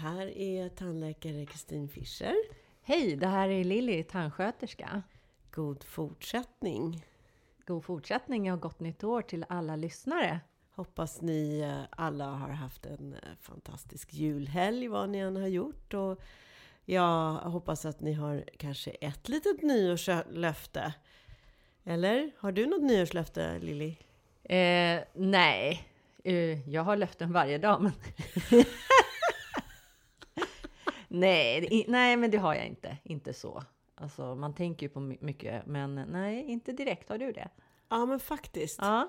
här är tandläkare Kristin Fischer. Hej, det här är Lilly, tandsköterska. God fortsättning! God fortsättning och gott nytt år till alla lyssnare. Hoppas ni eh, alla har haft en eh, fantastisk julhelg, vad ni än har gjort. Och jag hoppas att ni har kanske ett litet nyårslöfte. Eller? Har du något nyårslöfte, Lilly? Eh, nej, eh, jag har löften varje dag. Men nej, i- nej, men det har jag inte. Inte så. Alltså, man tänker ju på my- mycket, men nej, inte direkt. Har du det? Ja, men faktiskt. Ja.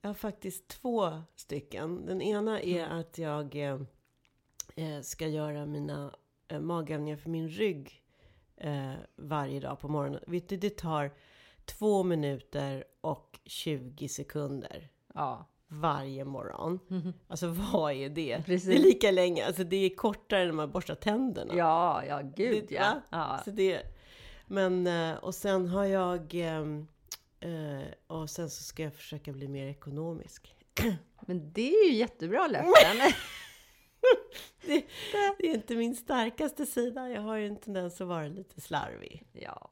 Jag har faktiskt två stycken. Den ena är att jag eh, eh, ska göra mina eh, magövningar för min rygg eh, varje dag på morgonen. Vet du, det tar två minuter och 20 sekunder Ja. Varje morgon. Alltså vad är det? Precis. Det är lika länge, alltså det är kortare än man borstar tänderna. Ja, ja, gud Det- ja. ja. Så det, men, eh, och sen har jag... ehm, eh, och sen så ska jag försöka bli mer ekonomisk. Men det är ju jättebra löften. Det, det är inte min starkaste sida. Jag har ju en tendens att vara lite slarvig. ja,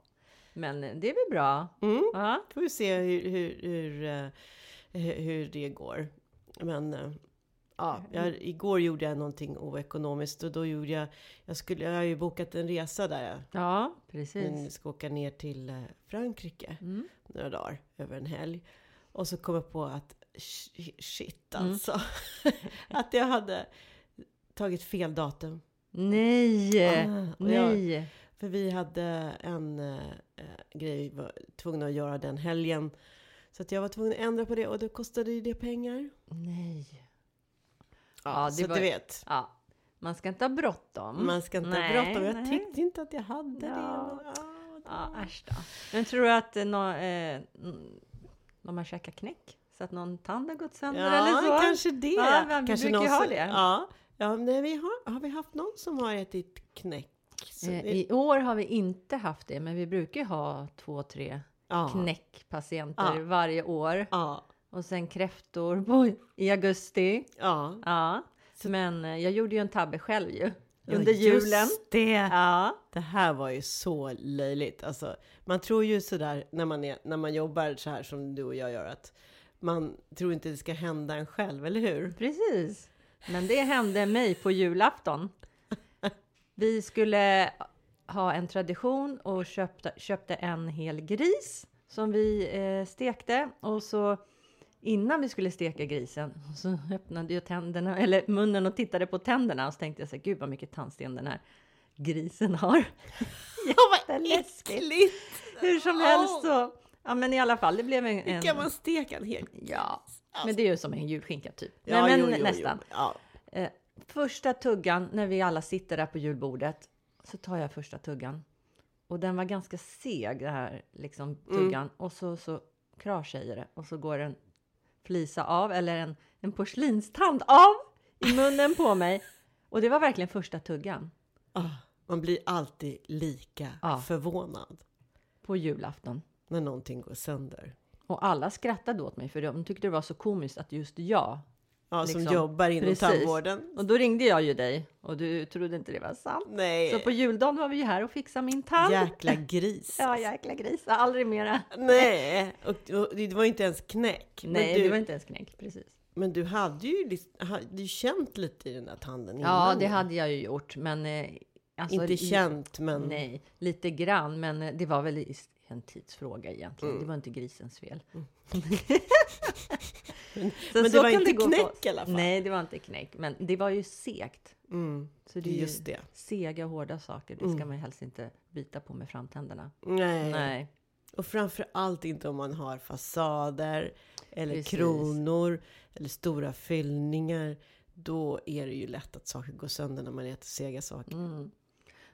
men det är väl bra. Mm. Ja. Får vi se hur, hur, hur, eh, hur, hur det går. Men eh, ja, jag, igår gjorde jag någonting oekonomiskt och då gjorde jag... Jag, skulle, jag har ju bokat en resa där jag Ja, precis. ska åka ner till eh, Frankrike Mm. några dagar över en helg. Och så kom jag på att sh- shit Mm. alltså. att jag hade tagit fel datum. Nej! Ah, och jag- Nej! För vi hade en eh, eh, grej vi var tvungna att göra den helgen. Så att jag var tvungen att ändra på det och då kostade ju det pengar. Nej! Ja, Ja, så var- du vet. Ja, man ska inte ha brottom. Man ska inte ha Nej, bråttom. Jag nej. tyckte inte att jag hade Ja. det. Men, ja, Ja, äsch då. Men tror du att eh, eh, de har käkat knäck? Så att någon tand har gått sönder ja, eller så? kanske det. Ja, men vi kanske brukar ju någon ha det. Ja, ja nej, vi har, har vi haft någon som har ätit knäck? Eh, det- I år har vi inte haft det, men vi brukar ju ha två, tre ja, knäckpatienter Ja. varje år. ja, Och sen kräftor på, i augusti. ja. Ja, men eh, jag gjorde ju en tabbe själv ju. Ja, Under julen. Just det! Ja, Det här var ju så löjligt. Alltså, man tror ju sådär när man, är, när man jobbar så här som du och jag gör att man tror inte det ska hända en själv, eller hur? precis. Men det hände mig på julafton. Vi skulle ha en tradition och köpte, köpte en hel gris som vi eh, stekte. Och så innan vi skulle steka grisen så öppnade jag tänderna, eller munnen och tittade på tänderna och så tänkte jag så här, gud vad mycket tandsten den här grisen har. Jätteläskigt. äckligt! Hur som helst så, ja men i alla fall, det blev en... Hur en kan man steka en hel Ja, men det är ju som en julskinka typ. Ja, men jo, men jo, nästan. Jo. Ja. Eh, första tuggan, när vi alla sitter där på julbordet, så tar jag första tuggan. Och den var ganska seg, den här liksom, tuggan. Och så, så i det. Och så går en flisa av, eller en, en porslinstand av i munnen på mig. Och det var verkligen första tuggan Ah, man blir alltid lika Ja. förvånad på julafton. när någonting går sönder. Och alla skrattade åt mig, för de tyckte det var så komiskt att just jag Ja, som Liksom, jobbar inom precis. tandvården. Och då ringde jag ju dig och du trodde inte det var sant. Nej, Så på juldagen var vi ju här och fixade min tand. jäkla gris. Ja, jäkla gris. Aldrig mera. Nej, och, och det var inte ens knäck. Nej, du, det var inte ens knäck. Precis. Men du hade ju, hade ju känt lite i den där tanden Ja, innan det ju. hade jag ju gjort, men... Eh, alltså, Inte känt, men... Nej, lite grann, men eh, det var väl en tidsfråga egentligen. Mm. Det var inte grisens fel. Men- Så men så det var inte knäck i alla fall. Nej, det var inte knäck, men det var ju segt. Mm, Så det är ju just det. sega, hårda saker. Det ska man ju helst inte bita på med framtänderna. Nej. Nej. Och framför allt inte om man har fasader, eller Precis. kronor, eller stora fyllningar. Då är det ju lätt att saker går sönder när man äter sega saker. Mm.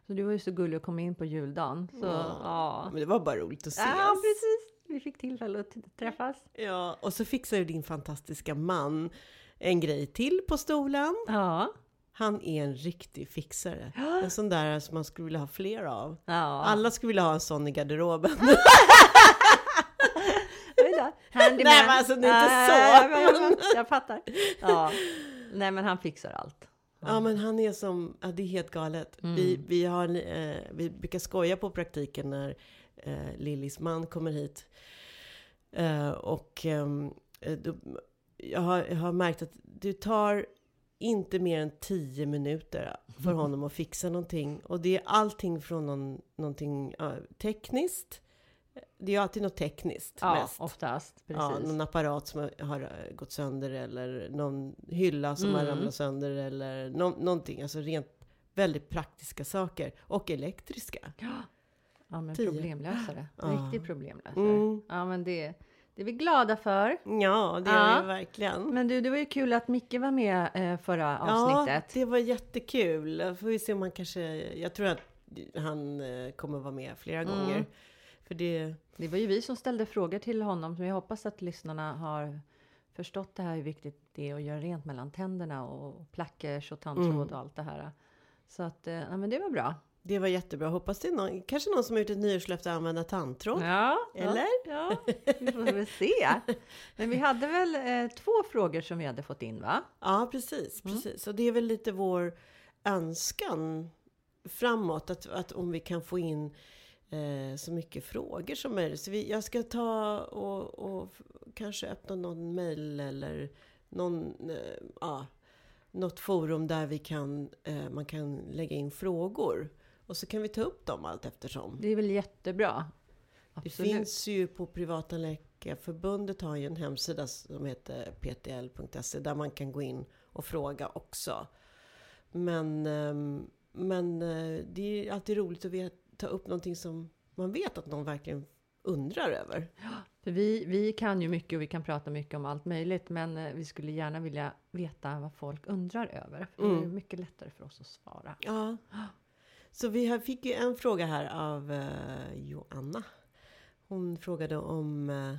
Så du var ju så gullig att komma in på juldagen. Så, Ja. ja. Men det var bara roligt att ses. Ja, precis. Vi fick tillfälle att träffas. Ja, och så fixar ju din fantastiska man en grej till på stolen. Ja. Han är en riktig fixare. En sån där som man skulle vilja ha fler av. ja. Alla skulle vilja ha en sån i garderoben. Handyman. Nej, men alltså, det är inte så. ja, ja, ja, Jag fattar. Ja. Nej, men han fixar allt. Ja, men han är som, ja, det är helt galet. Vi, vi, har, eh, vi brukar skoja på praktiken när eh, Lillis man kommer hit. Eh, och ehm, eh, då, jag, har, jag har märkt att det tar inte mer än tio minuter för honom att fixa någonting. Och det är allting från någon, någonting ja, tekniskt. Det är ju alltid något tekniskt Ja, mest. oftast. Ja, Precis. någon apparat som har- har eh, gått sönder eller någon hylla som har Mm. ramlat sönder eller nå- någonting. Alltså rent väldigt praktiska saker. Och elektriska. Ja, men Tio. problemlösare. Ja. Riktig problemlösare. Mm. Ja, men det, det är vi glada för. Ja, det Ja. är det verkligen. Men du, det var ju kul att Micke var med eh, förra Ja, avsnittet. det var jättekul. Får vi se om han kanske... Jag tror att han eh, kommer vara med flera Mm. gånger. För det... Det var ju vi som ställde frågor till honom. Så jag hoppas att lyssnarna har förstått det här hur viktigt det är att göra rent mellan tänderna och plackers och tandtråd Mm. och allt det här. Så att, eh, ja men det var bra. Det var jättebra. Hoppas det är någon, kanske någon som har gjort ett nyårslöfte att använda tandtråd. Ja, Eller? Ja, vi får väl se. Men vi hade väl eh, två frågor som vi hade fått in va? Ja, precis. precis. Och det är väl lite vår önskan framåt. Att, att om vi kan få in eh, så mycket frågor som möjligt. Så vi, jag ska ta och, och kanske öppna någon mail eller någon, eh, ja, något forum där vi kan, eh, man kan lägga in frågor. Och så kan vi ta upp dem allt eftersom. Det är väl jättebra. Det Absolut. finns ju på Privattandläkarförbundet har ju en hemsida som heter ptl.se där man kan gå in och fråga också. Men, ehm, men eh, det är alltid roligt att vet, ta upp någonting som man vet att någon verkligen undrar över. För vi, vi kan ju mycket och vi kan prata mycket om allt möjligt. Men eh, vi skulle gärna vilja veta vad folk undrar över. För Det är Mm. mycket lättare för oss att svara. Ja. Så vi fick ju en fråga här av eh, Joanna. Hon frågade om eh,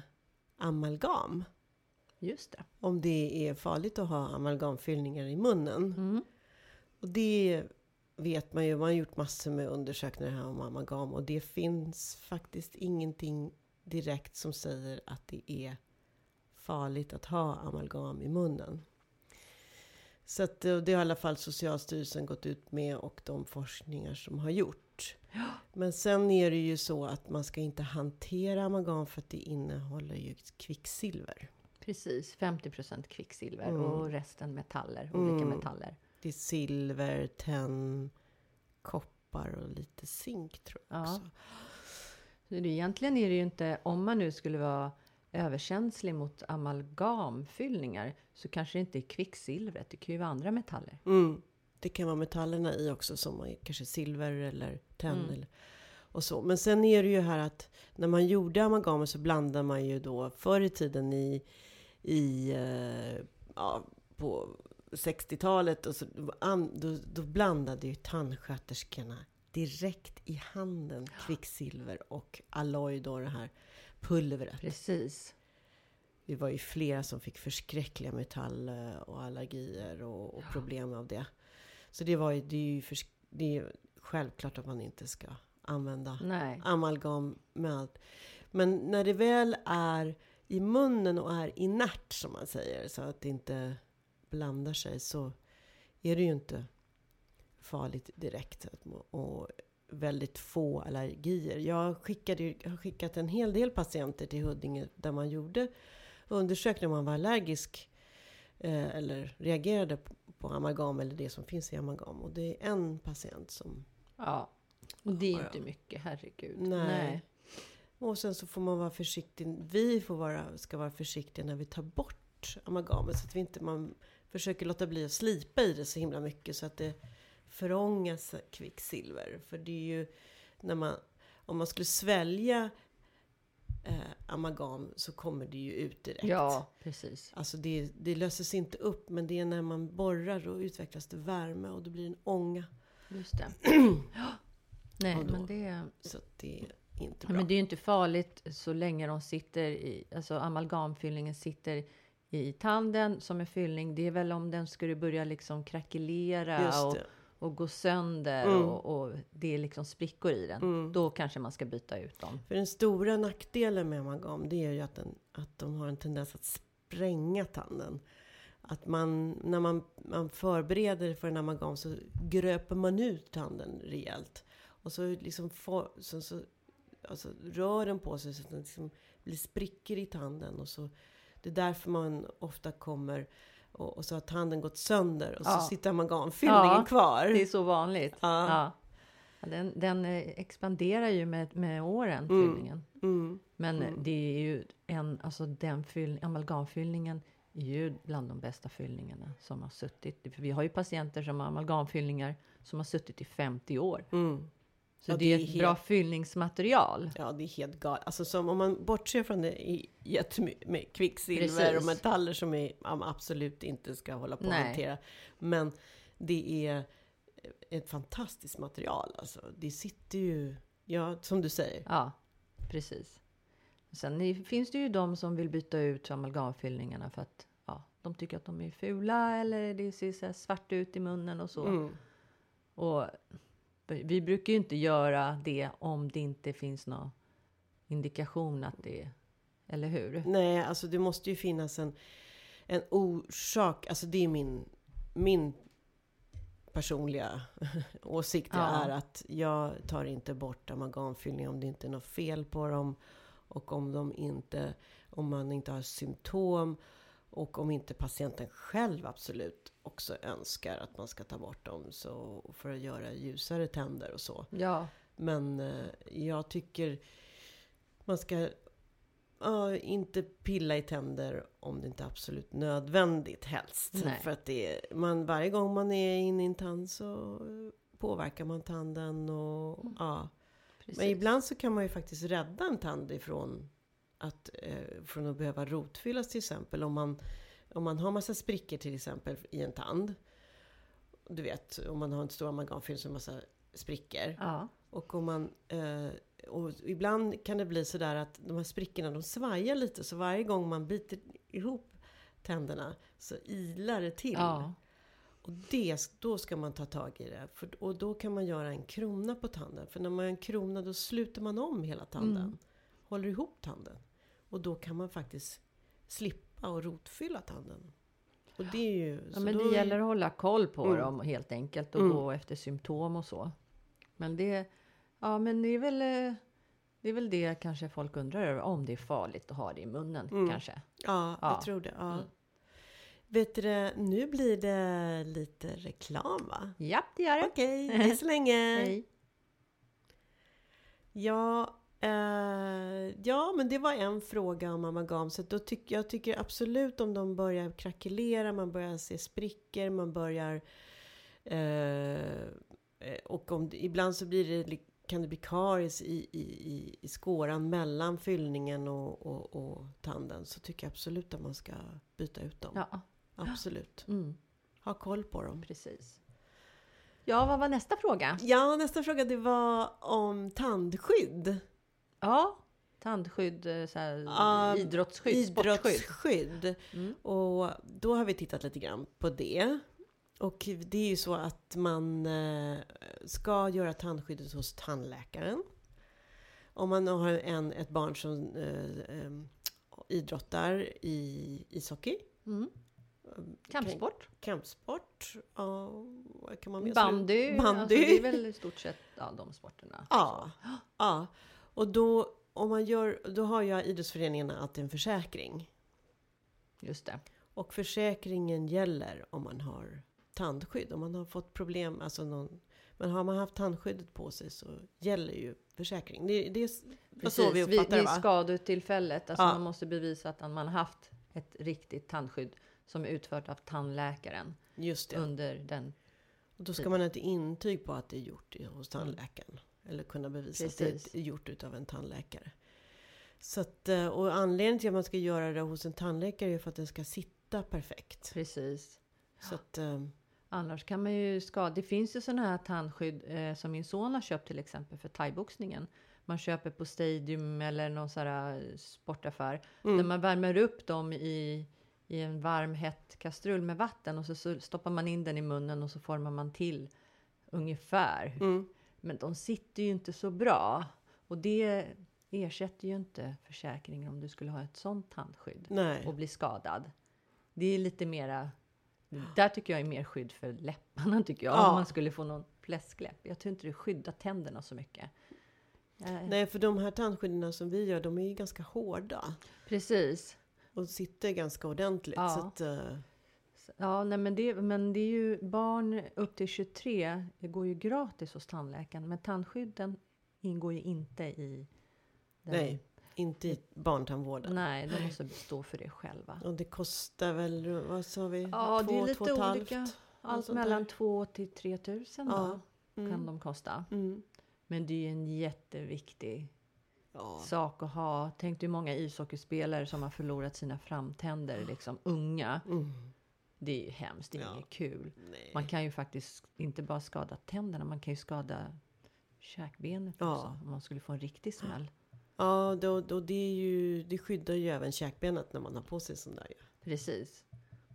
amalgam. Just det. Om det är farligt att ha amalgamfyllningar i munnen. Mm. Och det vet man ju, man har gjort massor med undersökningar här om amalgam och det finns faktiskt ingenting direkt som säger att det är farligt att ha amalgam i munnen. Så att det har i alla fall Socialstyrelsen gått ut med och de forskningar som har gjort. Men sen är det ju så att man ska inte hantera amalgam för att det innehåller ju kvicksilver. Precis, 50% kvicksilver Mm. och resten metaller, olika Mm. metaller. Det är silver, tenn, koppar och lite zink tror jag Ja. också. Så det, egentligen är det ju inte, om man nu skulle vara överkänslig mot amalgamfyllningar så kanske det inte är kvicksilvret, det kan ju vara andra metaller. Mm. Det kan vara metallerna i också som kanske silver eller tenn. Mm. Eller, och så. Men sen är det ju här att när man gjorde amalgamet så blandade man ju då förr i tiden i, i eh, ja, på 60-talet och så, då, då blandade ju tandsköterskorna direkt i handen kvicksilver och alloy då det här pulvret. Precis. Det var ju flera som fick förskräckliga metall och allergier och, och problem av det. Så det, var ju, det, är ju förs- det är självklart att man inte ska använda Nej. amalgam med allt. Men när det väl är i munnen och är inert som man säger, så att det inte blandar sig, så är det ju inte farligt direkt. Och väldigt få allergier. Jag, skickade, jag har skickat en hel del patienter till Huddinge där man gjorde undersökningar om man var allergisk eh, eller reagerade på, på amalgam eller det som finns i amalgam. Och det är en patient som Ja. Och det är inte mycket, herregud. Nej. Och sen så får man vara försiktig. Vi får vara, ska vara försiktiga när vi tar bort amalgamet. Så att vi inte man försöker låta bli att slipa i det så himla mycket så att det förångas kvicksilver. För det är ju när man, om man skulle svälja eh, amalgam så kommer det ju ut direkt. Ja, precis. Alltså det, det löses inte upp men det är när man borrar och utvecklas det värme och då blir det en ånga. Just det. Nej, då- men det... Så det är inte Ja, bra. men det är ju inte farligt så länge de sitter i, alltså amalgamfyllningen sitter i tanden som en fyllning. Det är väl om den skulle börja liksom krackelera och, och gå sönder Mm. och, och det är liksom sprickor i den. Mm. Då kanske man ska byta ut dem. För den stora nackdelen med amalgam det är ju att, den, att de har en tendens att spränga tanden. att man, när man, man förbereder för en amalgam så gröper man ut tanden rejält. Och så liksom får, så, så, alltså, rör den på sig så att den liksom blir sprickor i tanden. Och så, det är därför man ofta kommer och, och så har tanden gått sönder och Ja. så sitter amalgamfyllningen Ja, kvar. Det är så vanligt. Ja. Ja. Den, den eh, expanderar ju med, med åren, Mm. fyllningen. Mm. Men Mm. det är ju en, alltså den fyll, amalgamfyllningen är ju bland de bästa fyllningarna som har suttit. För vi har ju patienter som har amalgamfyllningar som har suttit i 50 år. Så Ja, det är ett helt- bra fyllningsmaterial. Ja, det är helt galet. Alltså som om man bortser från det i jättemycket kvicksilver Precis. och metaller som man absolut inte ska hålla på Nej. hantera. Men det är ett fantastiskt material. Alltså, det sitter ju, ja, som du säger. Ja, precis. Sen finns det ju de som vill byta ut amalgamfyllningarna för att ja, de tycker att de är fula eller det ser så svart ut i munnen och så. Mm. Och vi brukar ju inte göra det om det inte finns någon indikation att det är, eller hur? Nej, alltså det måste ju finnas en, en orsak. Alltså det är min, min personliga åsikt Ja. är att jag tar inte bort amalgamfyllningar om det inte är något fel på dem. Och om, de inte, om man inte har symptom. Och om inte patienten själv absolut också önskar att man ska ta bort dem. Så för att göra ljusare tänder och så. Ja, Men eh, jag tycker man ska ja, inte pilla i tänder om det inte är absolut nödvändigt helst. Nej. För att det man, varje gång man är inne i en tand så påverkar man tanden. Och, ja. precis. Men ibland så kan man ju faktiskt rädda en tand ifrån att, eh, från att behöva rotfyllas till exempel. Om man, om man har massa sprickor till exempel i en tand. Du vet, om man har en stor amalgamfyllning så är det massa sprickor. Ja, Och om man... Eh, och ibland kan det bli sådär att de här sprickorna de svajar lite. Så varje gång man biter ihop tänderna så ilar det till. ja, Och det, då ska man ta tag i det. För, och då kan man göra en krona på tanden. För när man gör en krona då sluter man om hela tanden. Mm. Håller ihop tanden. Och då kan man faktiskt slippa och rotfylla tanden. Och det är ju... ja men det är- gäller att hålla koll på Mm. dem helt enkelt och Mm. gå efter symptom och så. Men det, ja men det är väl, eh, det är väl det kanske folk undrar över, om det är farligt att ha det i munnen Mm. kanske. Ja, Ja. jag tror det. Ja. Mm. Vet du nu blir det lite reklam va? Ja, det gör det. Okej, hej så länge! Hej. Ja, eh, ja, men det var en fråga om amalgam. Så då tyck, jag tycker absolut om de börjar krackelera, man börjar se sprickor, man börjar... Eh, och om, ibland så blir det, kan det bli karies i, i, i, i skåran mellan fyllningen och, och, och tanden. Så tycker jag absolut att man ska byta ut dem. Ja, Absolut. mm, Ha koll på dem. precis. Ja, vad var nästa fråga? Ja, nästa fråga det var om tandskydd. Ja, tandskydd, eh, så här, Ja, idrottsskydd. Idrottsskydd. Mm. Och då har vi tittat lite grann på det. Och det är ju så att man eh, ska göra tandskyddet hos tandläkaren. Om man har en, ett barn som eh, idrottar i ishockey. Mm. Kampsport, Kampsport. Ja, kan man mer? bandy, Bandy. Alltså, det är väl i stort sett ja, de sporterna. Ja, ja. Och då, om man gör, då har ju idrottsföreningarna alltid en försäkring. Just det. Och försäkringen gäller om man har tandskydd. Om man har fått problem, alltså någon, men har man haft tandskyddet på sig så gäller ju försäkring. Det, det är så vi vid, uppfattar det vid va? skadetillfället, alltså Ja. man måste bevisa att man har haft ett riktigt tandskydd som är utfört av tandläkaren Just det. under den. Och då ska man ha ett intyg på att det är gjort hos tandläkaren. Eller kunna bevisa att Precis. det är gjort utav en tandläkare. Så att, eh, och anledningen till att man ska göra det hos en tandläkare är för att den ska sitta perfekt. Precis. Så att, eh, Annars kan man ju skada. Det finns ju sådana här tandskydd eh, som min son har köpt till exempel för thaiboxningen. Man köper på Stadium eller någon sån här sportaffär. Mm. Där man värmer upp dem i, i en varm hett kastrull med vatten och så, så stoppar man in den i munnen och så formar man till ungefär. mm, Men de sitter ju inte så bra. Och det ersätter ju inte försäkringen om du skulle ha ett sånt tandskydd nej. och bli skadad. Det är lite mera... Där tycker jag är mer skydd för läpparna tycker jag. Ja. Om man skulle få någon fläskläpp. Jag tror inte det skyddar tänderna så mycket. Nej, för de här tandskydden som vi gör, de är ju ganska hårda. Precis. Och sitter ganska ordentligt. Ja. Så att, eh, Ja, nej, men, det, men det är ju barn upp till 23 det går ju gratis hos tandläkaren. Men tandskydden ingår ju inte i den. nej, inte i barntandvården. Nej, de måste stå för det själva. Och det kostar väl, vad sa vi? Ja, det är Två, lite två halvt? olika. Allt mellan där. 2 till 3 tusen Ja. då, kan Mm. de kosta. Mm. Men det är ju en jätteviktig Ja. sak att ha. Tänk dig hur många ishockeyspelare som har förlorat sina framtänder, liksom unga. Mm. Det är ju hemskt, det är Ja. inget kul. Nej. Man kan ju faktiskt inte bara skada tänderna, man kan ju skada käkbenet Ja. också. Om man skulle få en riktig smäll. Ja, då, då det, är ju, det skyddar ju även käkbenet när man har på sig sån där. Precis.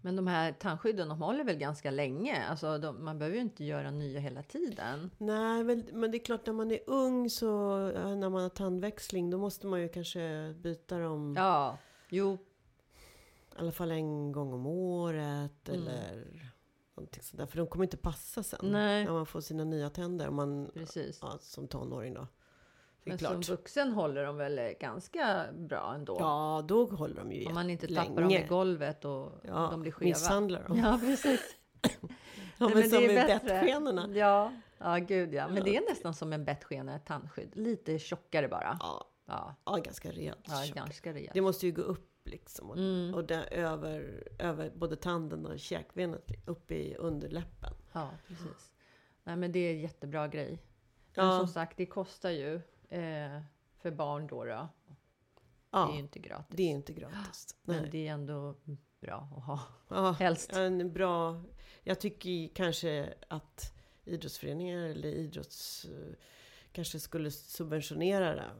Men de här tandskydden, de håller väl ganska länge? Alltså, de, man behöver ju inte göra nya hela tiden. Nej, men, det är klart när man är ung så, när man har tandväxling, då måste man ju kanske byta dem Ja, jo, i alla fall en gång om året Mm. eller någonting sådär. För de kommer inte passa sen Nej. när man får sina nya tänder. Om man, precis. ja, som tonåring då. Men klart. som vuxen håller de väl ganska bra ändå? Ja, då håller de ju Om man inte länge. tappar dem i golvet och Ja, de blir skeva. misshandlar dem. Ja, precis. Ja, Nej, men, som det är med bettskenorna. Ja, ja, gud ja. Men det är nästan som en bettskena, ett tandskydd. Lite tjockare bara. Ja, Ja, ja ganska rejält. ja ganska rejält. Det måste ju gå upp liksom. Och, Mm. och där över, över både tanden och käkbenet. Upp i underläppen. Ja, precis. Nej, men det är en jättebra grej. Men Ja, som sagt, det kostar ju eh, för barn då. då. Det är ja ju inte gratis. det är inte gratis. Men Nej. det är ändå bra att ha. Ja, Helst. en bra... Jag tycker kanske att idrottsföreningar eller idrotts... eh, kanske skulle subventionera det-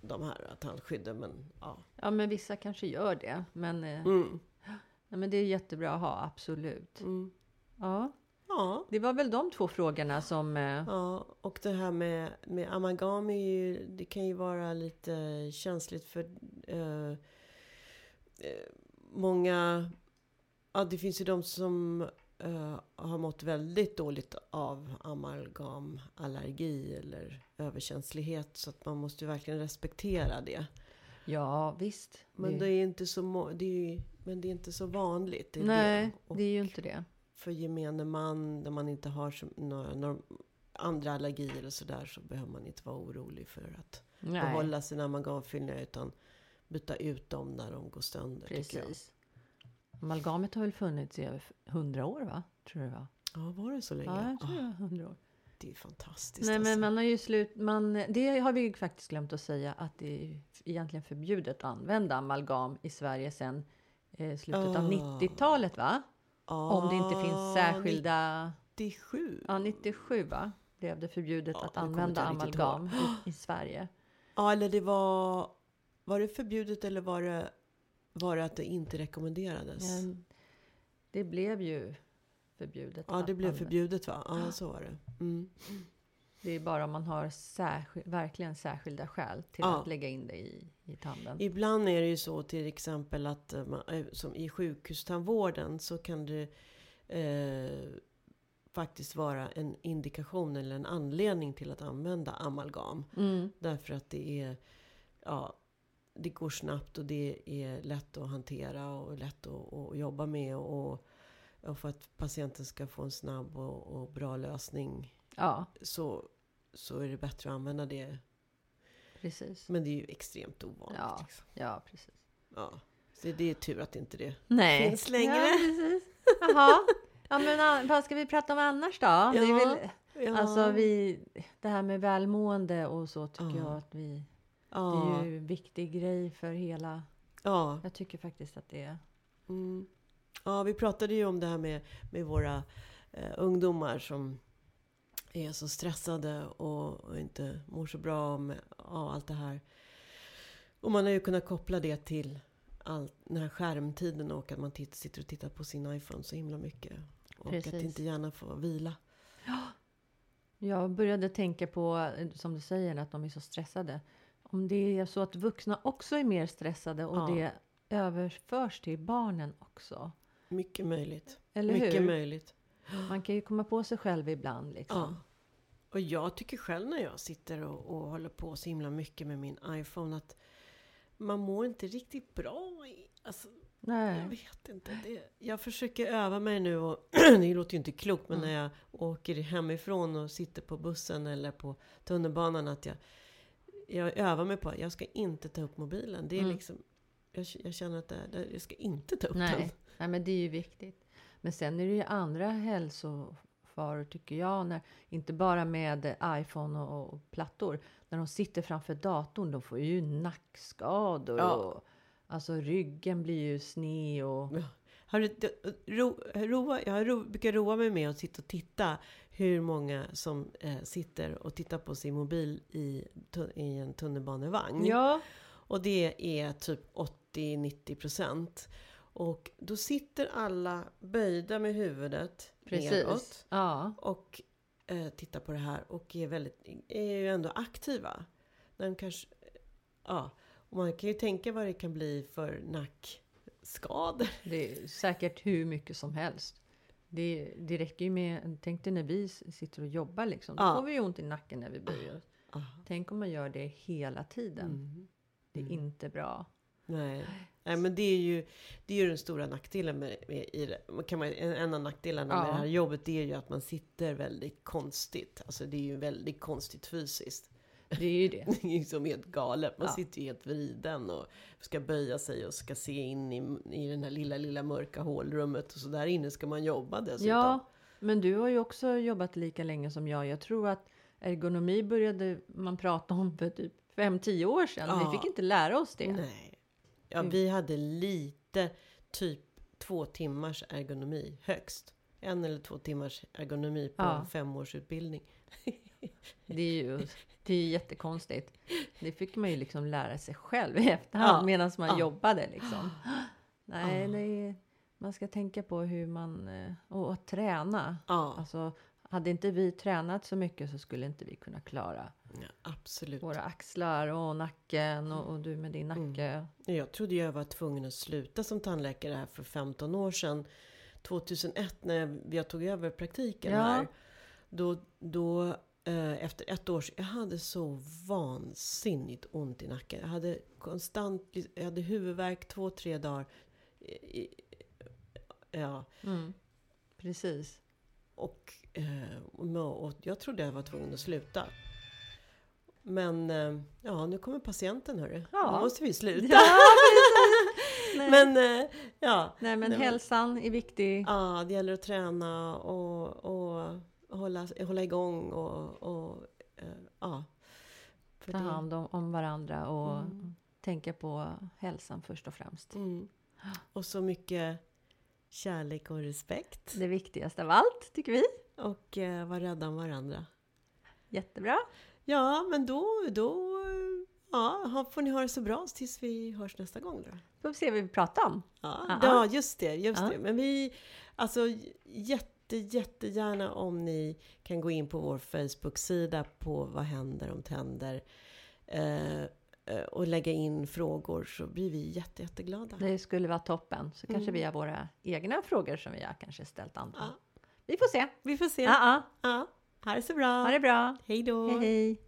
de här tandskydden. Men ja. Ja, men vissa kanske gör det. Men, eh, Mm. nej, men det är jättebra att ha, absolut. Mm. Ja, Ja. det var väl de två frågorna som... Eh, Ja, och det här med, med amalgam är ju, det kan ju vara lite känsligt för eh, eh, många, ja det finns ju de som eh, har mått väldigt dåligt av amalgamallergi eller överkänslighet så att man måste ju verkligen respektera det. ja, visst. Men det är inte så, det är, ju- men det är inte så vanligt. Det är nej, det. Och det är ju inte det. för gemene man, när man inte har så, några, några andra allergier eller sådär, så behöver man inte vara orolig för att Nej, behålla sina amalgamfyllningar, utan byta ut dem när de går sönder. Precis. Amalgamet har väl funnits i över hundra år, va? Tror jag var. Ja, var det så länge? Ja, jag tror det Ah, var hundra år. det är fantastiskt. Nej, alltså. men man har ju slut... Man, det har vi ju faktiskt glömt att säga att det är egentligen förbjudet att använda amalgam i Sverige sedan eh, slutet av Ah. 90-talet, va? Om det inte finns Ah, särskilda... 97? Ja, 97 va? Blev det förbjudet Ja, att använda jag amalgam i, i Sverige. Ja, eller det var... Var det förbjudet eller var det, var det att det inte rekommenderades? Men det blev ju förbjudet. ja, det blev förbjudet va? Ja, så var det. Mm. Det är bara om man har särskild, verkligen särskilda skäl till Ja. att lägga in det i, i tanden. Ibland är det ju så till exempel att eh, man, eh, som i sjukhustandvården så kan det eh, faktiskt vara en indikation eller en anledning till att använda amalgam. Mm. Därför att det är, ja, det går snabbt och det är lätt att hantera och lätt att, att jobba med. Och, och för att patienten ska få en snabb och, och bra lösning Ja, så, så är det bättre att använda det. precis. Men det är ju extremt ovanligt. Ja. Liksom. Ja, precis. Ja. Så det är tur att inte det Nej. finns längre. Ja, precis. Jaha. Ja, men vad ska vi prata om annars då? Ja. väl, Ja. alltså vi, det här med välmående och så tycker Ja. jag att vi... Det ja. är ju en viktig grej för hela... ja. Jag tycker faktiskt att det är... Mm. Ja, vi pratade ju om det här med, med våra eh, ungdomar som är så stressade och, och inte mår så bra med ja, allt det här. Och man har ju kunnat koppla det till all, den här skärmtiden och att man titt, sitter och tittar på sin iPhone så himla mycket. Och att Precis. inte gärna får vila. Jag började tänka på, eh, som du säger, att de är så stressade. Om det är så att vuxna också är mer stressade och Ja. det överförs till barnen också. Mycket möjligt. Eller Mycket hur? möjligt. Man kan ju komma på sig själv ibland liksom. Ja. Och jag tycker själv när jag sitter och, och håller på så himla mycket med min iPhone att man mår inte riktigt bra. i- Alltså, jag Nej. vet inte. Det, jag försöker öva mig nu och det låter ju inte klokt men Mm. när jag åker hemifrån och sitter på bussen eller på tunnelbanan att jag, jag övar mig på att jag ska inte ta upp mobilen. Det är Mm. liksom, jag, jag känner att det, jag ska inte ta upp den. Nej. Nej, men det är ju viktigt. Men sen är det ju andra hälsofaror tycker jag. När, inte bara med iPhone och, och plattor. När de sitter framför datorn, de får ju nackskador. Ja. Och, alltså ryggen blir ju sned och... Har du, ro, roa, jag ro, brukar roa mig med att sitta och titta hur många som eh, sitter och tittar på sin mobil i, i en tunnelbanevagn. Ja, Och det är typ 80-90 procent. Och då sitter alla böjda med huvudet precis. neråt Ja, och eh, tittar på det här och är, väldigt, är ju ändå aktiva. De kanske, ja, och man kan ju tänka vad det kan bli för nackskador. det är säkert hur mycket som helst. Det, det räcker ju med... Tänk dig när vi sitter och jobbar liksom. Då Ja. får vi ju ont i nacken när vi böjer oss. Ah, Tänk om man gör det hela tiden. mm. Det är Mm. inte bra. Nej. Nej, men det är ju, det är ju den stora nackdelen med, med i. Kan man, en, av nackdelarna med Ja. det här jobbet det är ju att man sitter väldigt konstigt. Alltså det är ju väldigt konstigt fysiskt. Det är ju det. Det är ju som helt galet. Man Ja. sitter ju helt vriden och ska böja sig och ska se in i, i den här lilla, lilla mörka hålrummet. Och så där inne ska man jobba dessutom. Ja, men du har ju också jobbat lika länge som jag. Jag tror att ergonomi började man prata om för typ 5-10 år sedan. Ja. Vi fick inte lära oss det. Nej. Ja, Mm. vi hade lite, typ två timmars ergonomi högst. En eller två timmars ergonomi på Ja. en femårsutbildning. Det är ju det är jättekonstigt. Det fick man ju liksom lära sig själv i efterhand Ja. medan man Ja. jobbade liksom. Nej, Ja. är, man ska tänka på hur man... eh, Och, och träna. Ja, Alltså, hade inte vi tränat så mycket så skulle inte vi kunna klara ja absolut. våra axlar och nacken och, och du med din Mm. nacke. Jag trodde jag var tvungen att sluta som tandläkare här för 15 år sedan. 2001 när jag tog över praktiken Ja. här. Då, då eh, efter ett år, jag hade så vansinnigt ont i nacken. Jag hade konstant, jag hade huvudvärk två, tre dagar. Ja, Mm. Precis. och, eh, och jag trodde jag var tvungen att sluta. Men eh, ja, nu kommer patienten hörru. Ja. Nu måste vi sluta. Ja. Men ja, Nej, men- hälsan är viktig. ja, det gäller att träna och, och hålla, hålla igång och, och eh, ja. För Ta det- hand om, om varandra och Mm. tänka på hälsan först och främst. Mm. Och så mycket kärlek och respekt. Det viktigaste av allt, tycker vi. Och eh, vara rädda om varandra. Jättebra. Ja, men då, då ja, får ni ha det så bra tills vi hörs nästa gång då. Får vi se vad vi pratar om. Ja, Ja. ja just det, just Ja. det. Men vi, alltså jätte, jättegärna om ni kan gå in på vår Facebook-sida på Vad händer om tänder eh, eh, och lägga in frågor så blir vi jätte, jätteglada. Det skulle vara toppen. Så kanske Mm. vi har våra egna frågor som vi har kanske ställt andra. Ja, Vi får se. vi får se. Ja, Ja, ha det så bra. ja. Ha det bra. Hej då. Hej, hej.